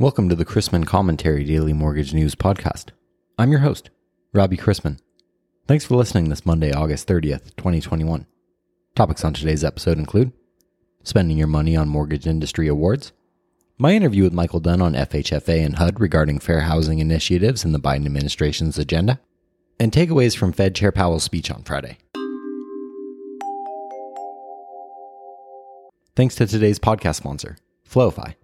Welcome to the Chrisman Commentary Daily Mortgage News Podcast. I'm your host, Robbie Chrisman. Thanks for listening this Monday, August 30th, 2021. Topics on today's episode include spending your money on mortgage industry awards, my interview with Michael Dunn on FHFA and HUD regarding fair housing initiatives in the Biden administration's agenda, and takeaways from Fed Chair Powell's speech on Friday. Thanks to today's podcast sponsor, Floify.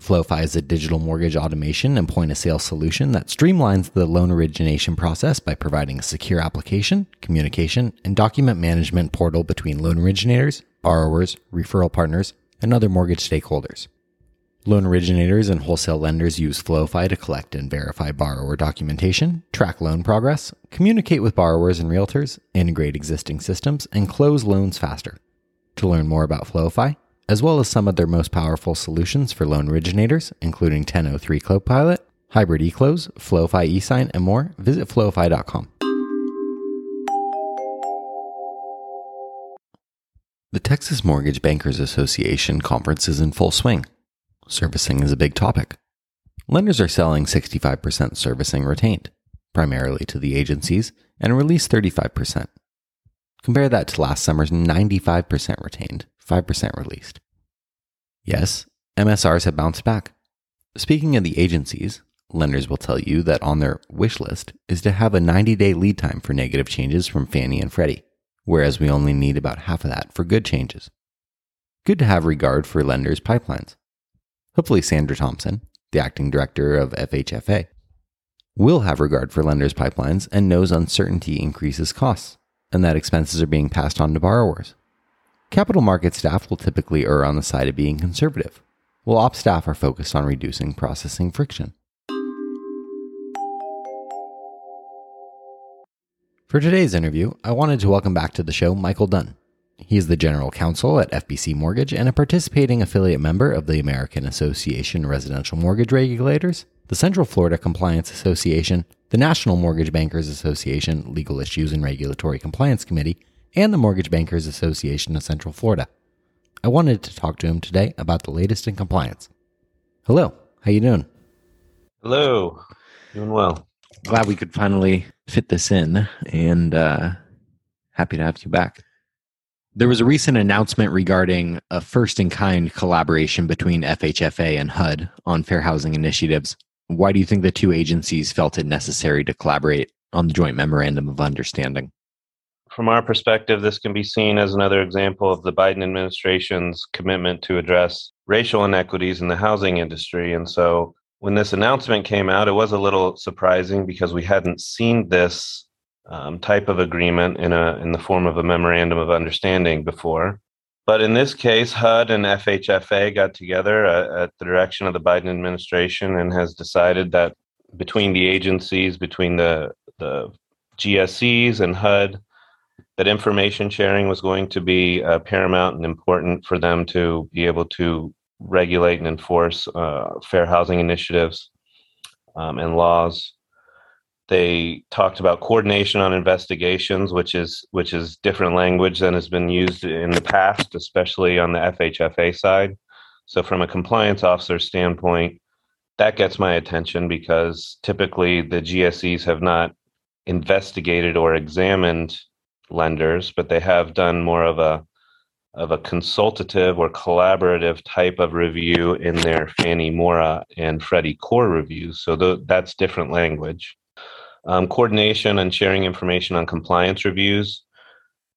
Floify is a digital mortgage automation and point of sale solution that streamlines the loan origination process by providing a secure application, communication, and document management portal between loan originators, borrowers, referral partners, and other mortgage stakeholders. Loan originators and wholesale lenders use Floify to collect and verify borrower documentation, track loan progress, communicate with borrowers and realtors, integrate existing systems, and close loans faster. To learn more about Floify, as well as some of their most powerful solutions for loan originators, including 1003 Copilot, Hybrid eClose, Floify eSign, and more, visit floify.com. The Texas Mortgage Bankers Association conference is in full swing. Servicing is a big topic. Lenders are selling 65% servicing retained, primarily to the agencies, and release 35%. Compare that to last summer's 95% retained, 5% released. Yes, MSRs have bounced back. Speaking of the agencies, lenders will tell you that on their wish list is to have a 90 day lead time for negative changes from Fannie and Freddie, whereas we only need about half of that for good changes. Good to have regard for lenders' pipelines. Hopefully, Sandra Thompson, the acting director of FHFA, will have regard for lenders' pipelines and knows uncertainty increases costs and that expenses are being passed on to borrowers. Capital market staff will typically err on the side of being conservative, while ops staff are focused on reducing processing friction. For today's interview, I wanted to welcome back to the show Michael Dunn. He is the general counsel at FBC Mortgage and a participating affiliate member of the American Association of Residential Mortgage Regulators, the Central Florida Compliance Association, the National Mortgage Bankers Association Legal Issues and Regulatory Compliance Committee, and the Mortgage Bankers Association of Central Florida. I wanted to talk to him today about the latest in compliance. Hello, how you doing? Hello, doing well. Glad we could finally fit this in, and uh, happy to have you back. There was a recent announcement regarding a first in kind collaboration between FHFA and HUD on fair housing initiatives. Why do you think the two agencies felt it necessary to collaborate on the joint memorandum of understanding? From our perspective, this can be seen as another example of the Biden administration's commitment to address racial inequities in the housing industry. And so when this announcement came out, it was a little surprising because we hadn't seen this um, type of agreement in a in the form of a memorandum of understanding before. But in this case, HUD and FHFA got together uh, at the direction of the Biden administration and has decided that between the agencies, between the the GSEs and HUD, that information sharing was going to be uh, paramount and important for them to be able to regulate and enforce uh, fair housing initiatives um, and laws. They talked about coordination on investigations, which is which is different language than has been used in the past, especially on the FHFA side. So, from a compliance officer standpoint, that gets my attention because typically the GSEs have not investigated or examined lenders, but they have done more of a of a consultative or collaborative type of review in their Fannie Mora and Freddie core reviews. So th- that's different language. Um, coordination and sharing information on compliance reviews.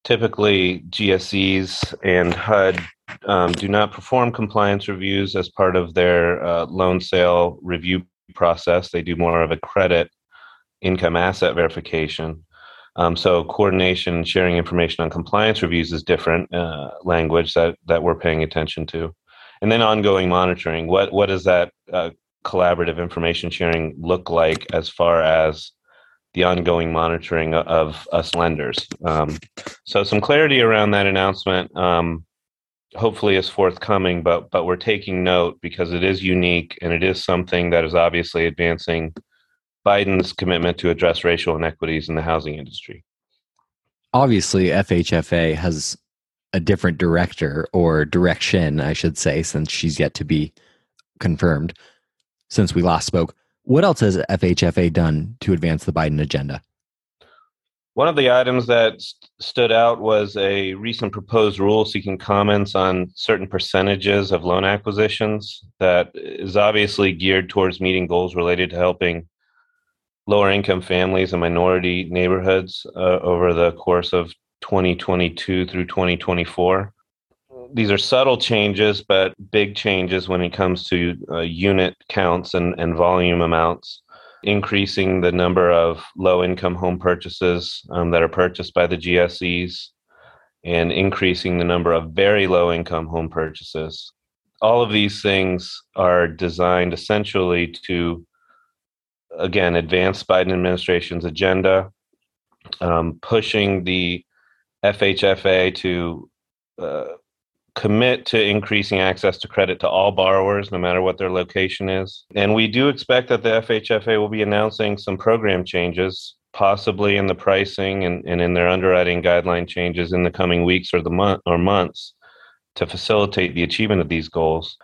Typically, GSEs and HUD um, do not perform compliance reviews as part of their uh, loan sale review process. They do more of a credit income asset verification. Um, so coordination and sharing information on compliance reviews is different uh, language that that we're paying attention to, and then ongoing monitoring. What what does that uh, collaborative information sharing look like as far as the ongoing monitoring of us lenders? Um, so some clarity around that announcement. Um, hopefully is forthcoming but but we're taking note because it is unique and it is something that is obviously advancing Biden's commitment to address racial inequities in the housing industry. Obviously, FHFA has a different director or direction, I should say, since she's yet to be confirmed. since we last spoke. What else has FHFA done to advance the Biden agenda? One of the items that st- stood out was a recent proposed rule seeking comments on certain percentages of loan acquisitions that is obviously geared towards meeting goals related to helping lower income families and minority neighborhoods uh, over the course of 2022 through 2024. These are subtle changes, but big changes when it comes to uh, unit counts and, and volume amounts, increasing the number of low income home purchases um, that are purchased by the GSEs, and increasing the number of very low income home purchases. All of these things are designed essentially to, again, advance Biden administration's agenda, um, pushing the FHFA to uh, commit to increasing access to credit to all borrowers, no matter what their location is. And we do expect that the FHFA will be announcing some program changes, possibly in the pricing and, and in their underwriting guideline changes in the coming weeks or the month or months to facilitate the achievement of these goals.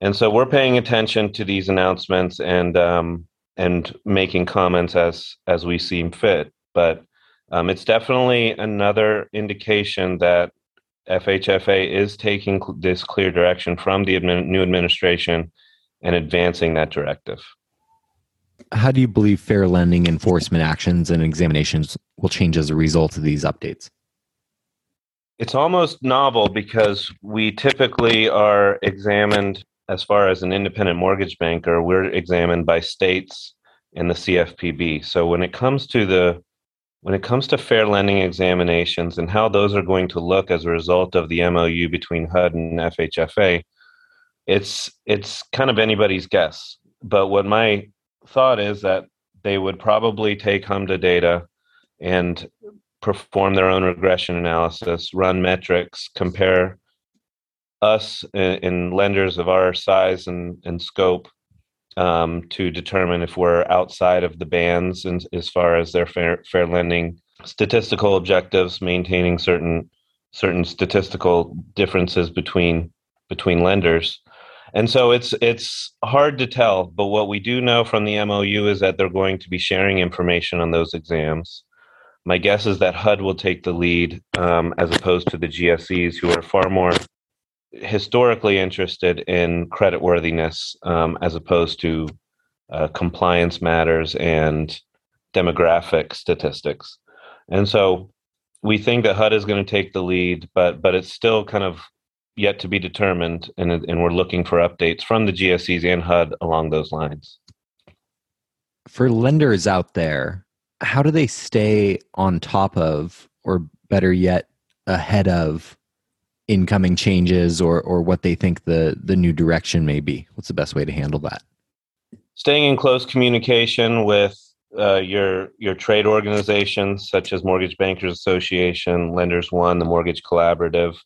And so we're paying attention to these announcements and um, and making comments as as we seem fit. But um, it's definitely another indication that FHFA is taking this clear direction from the admin, new administration and advancing that directive. How do you believe fair lending enforcement actions and examinations will change as a result of these updates? It's almost novel because we typically are examined as far as an independent mortgage banker, we're examined by states and the CFPB. So when it comes to the when it comes to fair lending examinations and how those are going to look as a result of the MOU between HUD and FHFA, it's it's kind of anybody's guess. But what my thought is that they would probably take HMDA data and perform their own regression analysis, run metrics, compare us in, in lenders of our size and, and scope um, to determine if we're outside of the bands and as far as their fair, fair lending statistical objectives, maintaining certain certain statistical differences between between lenders. And so it's it's hard to tell, but what we do know from the MOU is that they're going to be sharing information on those exams. My guess is that HUD will take the lead um, as opposed to the GSEs, who are far more historically interested in creditworthiness um, as opposed to uh, compliance matters and demographic statistics. And so we think that HUD is going to take the lead, but but it's still kind of yet to be determined, and and we're looking for updates from the GSEs and HUD along those lines. For lenders out there, how do they stay on top of, or better yet, ahead of incoming changes or or what they think the the new direction may be? What's the best way to handle that? Staying in close communication with uh, your your trade organizations such as mortgage bankers association lenders one the mortgage collaborative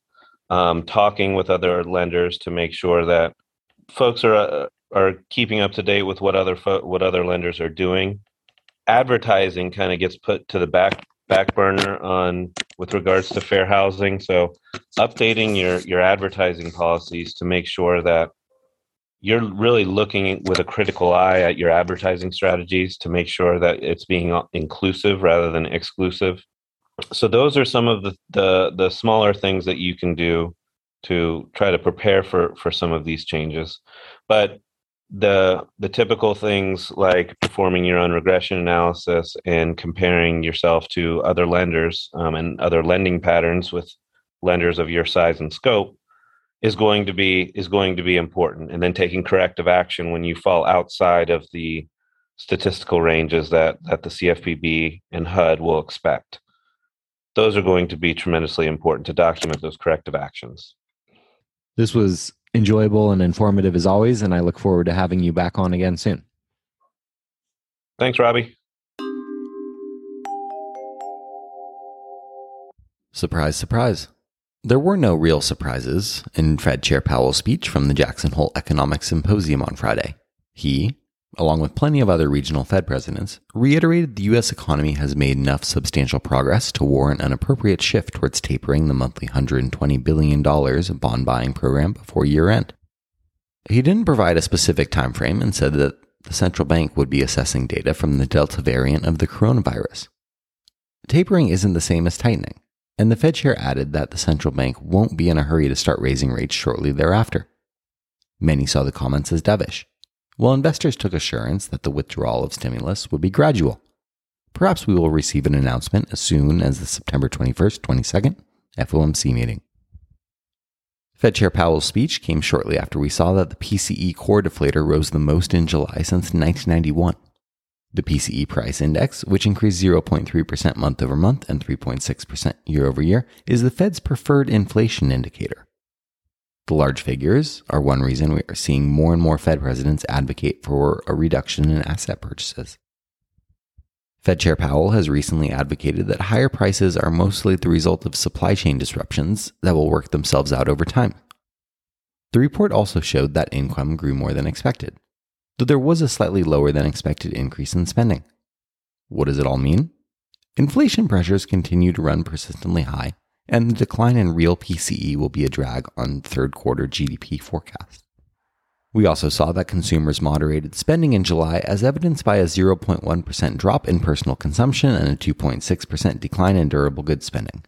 um, talking with other lenders to make sure that folks are uh, are keeping up to date with what other fo- what other lenders are doing. Advertising kind of gets put to the back back burner on with regards to fair housing. So updating your your advertising policies to make sure that you're really looking with a critical eye at your advertising strategies to make sure that it's being inclusive rather than exclusive. So those are some of the the, the smaller things that you can do to try to prepare for for some of these changes. But the the typical things like performing your own regression analysis and comparing yourself to other lenders um, and other lending patterns with lenders of your size and scope is going to be is going to be important. And then taking corrective action when you fall outside of the statistical ranges that that the CFPB and HUD will expect. Those are going to be tremendously important to document those corrective actions. This was enjoyable and informative as always, and I look forward to having you back on again soon. Thanks, Robbie. Surprise, surprise. There were no real surprises in Fed Chair Powell's speech from the Jackson Hole Economic Symposium on Friday. He, along with plenty of other regional Fed presidents, reiterated the U.S. economy has made enough substantial progress to warrant an appropriate shift towards tapering the monthly $120 billion bond buying program before year end. He didn't provide a specific time frame and said that the central bank would be assessing data from the Delta variant of the coronavirus. Tapering isn't the same as tightening, and the Fed chair added that the central bank won't be in a hurry to start raising rates shortly thereafter. Many saw the comments as dovish, while investors took assurance that the withdrawal of stimulus would be gradual. Perhaps we will receive an announcement as soon as the September 21st, 22nd FOMC meeting. Fed Chair Powell's speech came shortly after we saw that the PCE core deflator rose the most in July since 1991. The PCE price index, which increased 0.3% month over month and 3.6% year over year, is the Fed's preferred inflation indicator. The large figures are one reason we are seeing more and more Fed presidents advocate for a reduction in asset purchases. Fed Chair Powell has recently advocated that higher prices are mostly the result of supply chain disruptions that will work themselves out over time. The report also showed that income grew more than expected, though there was a slightly lower than expected increase in spending. What does it all mean? Inflation pressures continue to run persistently high, and the decline in real PCE will be a drag on third quarter GDP forecasts. We also saw that consumers moderated spending in July as evidenced by a 0.1% drop in personal consumption and a 2.6% decline in durable goods spending.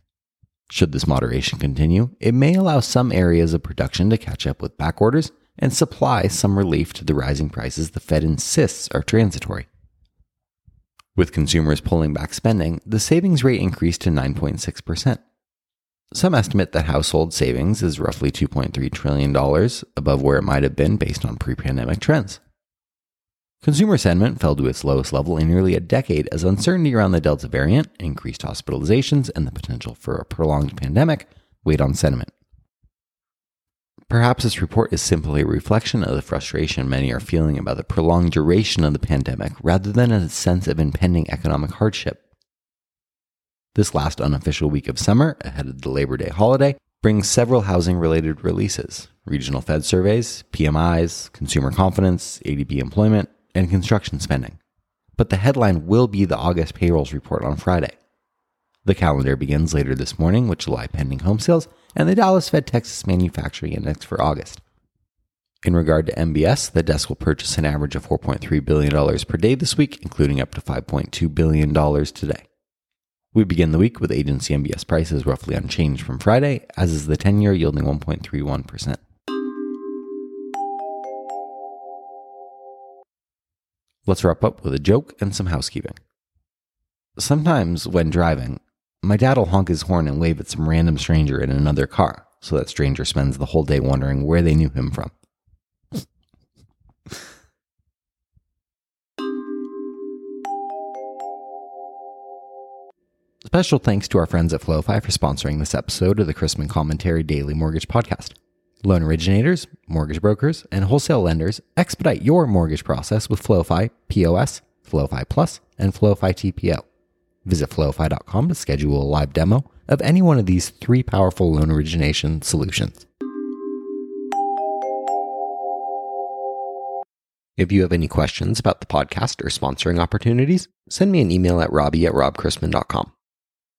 Should this moderation continue, it may allow some areas of production to catch up with back orders and supply some relief to the rising prices the Fed insists are transitory. With consumers pulling back spending, the savings rate increased to 9.6%. Some estimate that household savings is roughly $2.3 trillion above where it might have been based on pre pandemic trends. Consumer sentiment fell to its lowest level in nearly a decade as uncertainty around the Delta variant, increased hospitalizations, and the potential for a prolonged pandemic weighed on sentiment. Perhaps this report is simply a reflection of the frustration many are feeling about the prolonged duration of the pandemic rather than a sense of impending economic hardship. This last unofficial week of summer, ahead of the Labor Day holiday, brings several housing related releases regional Fed surveys, PMIs, consumer confidence, ADP employment, and construction spending. But the headline will be the August payrolls report on Friday. The calendar begins later this morning with July pending home sales and the Dallas Fed Texas Manufacturing Index for August. In regard to MBS, the desk will purchase an average of $4.3 billion per day this week, including up to $5.2 billion today. We begin the week with agency MBS prices roughly unchanged from Friday, as is the 10 year yielding 1.31%. Let's wrap up with a joke and some housekeeping. Sometimes, when driving, my dad will honk his horn and wave at some random stranger in another car, so that stranger spends the whole day wondering where they knew him from. Special thanks to our friends at Floify for sponsoring this episode of the Chrisman Commentary Daily Mortgage Podcast. Loan originators, mortgage brokers, and wholesale lenders expedite your mortgage process with Floify POS, Floify Plus, and Floify TPO. Visit floify.com to schedule a live demo of any one of these three powerful loan origination solutions. If you have any questions about the podcast or sponsoring opportunities, send me an email at robbie at robchrisman.com.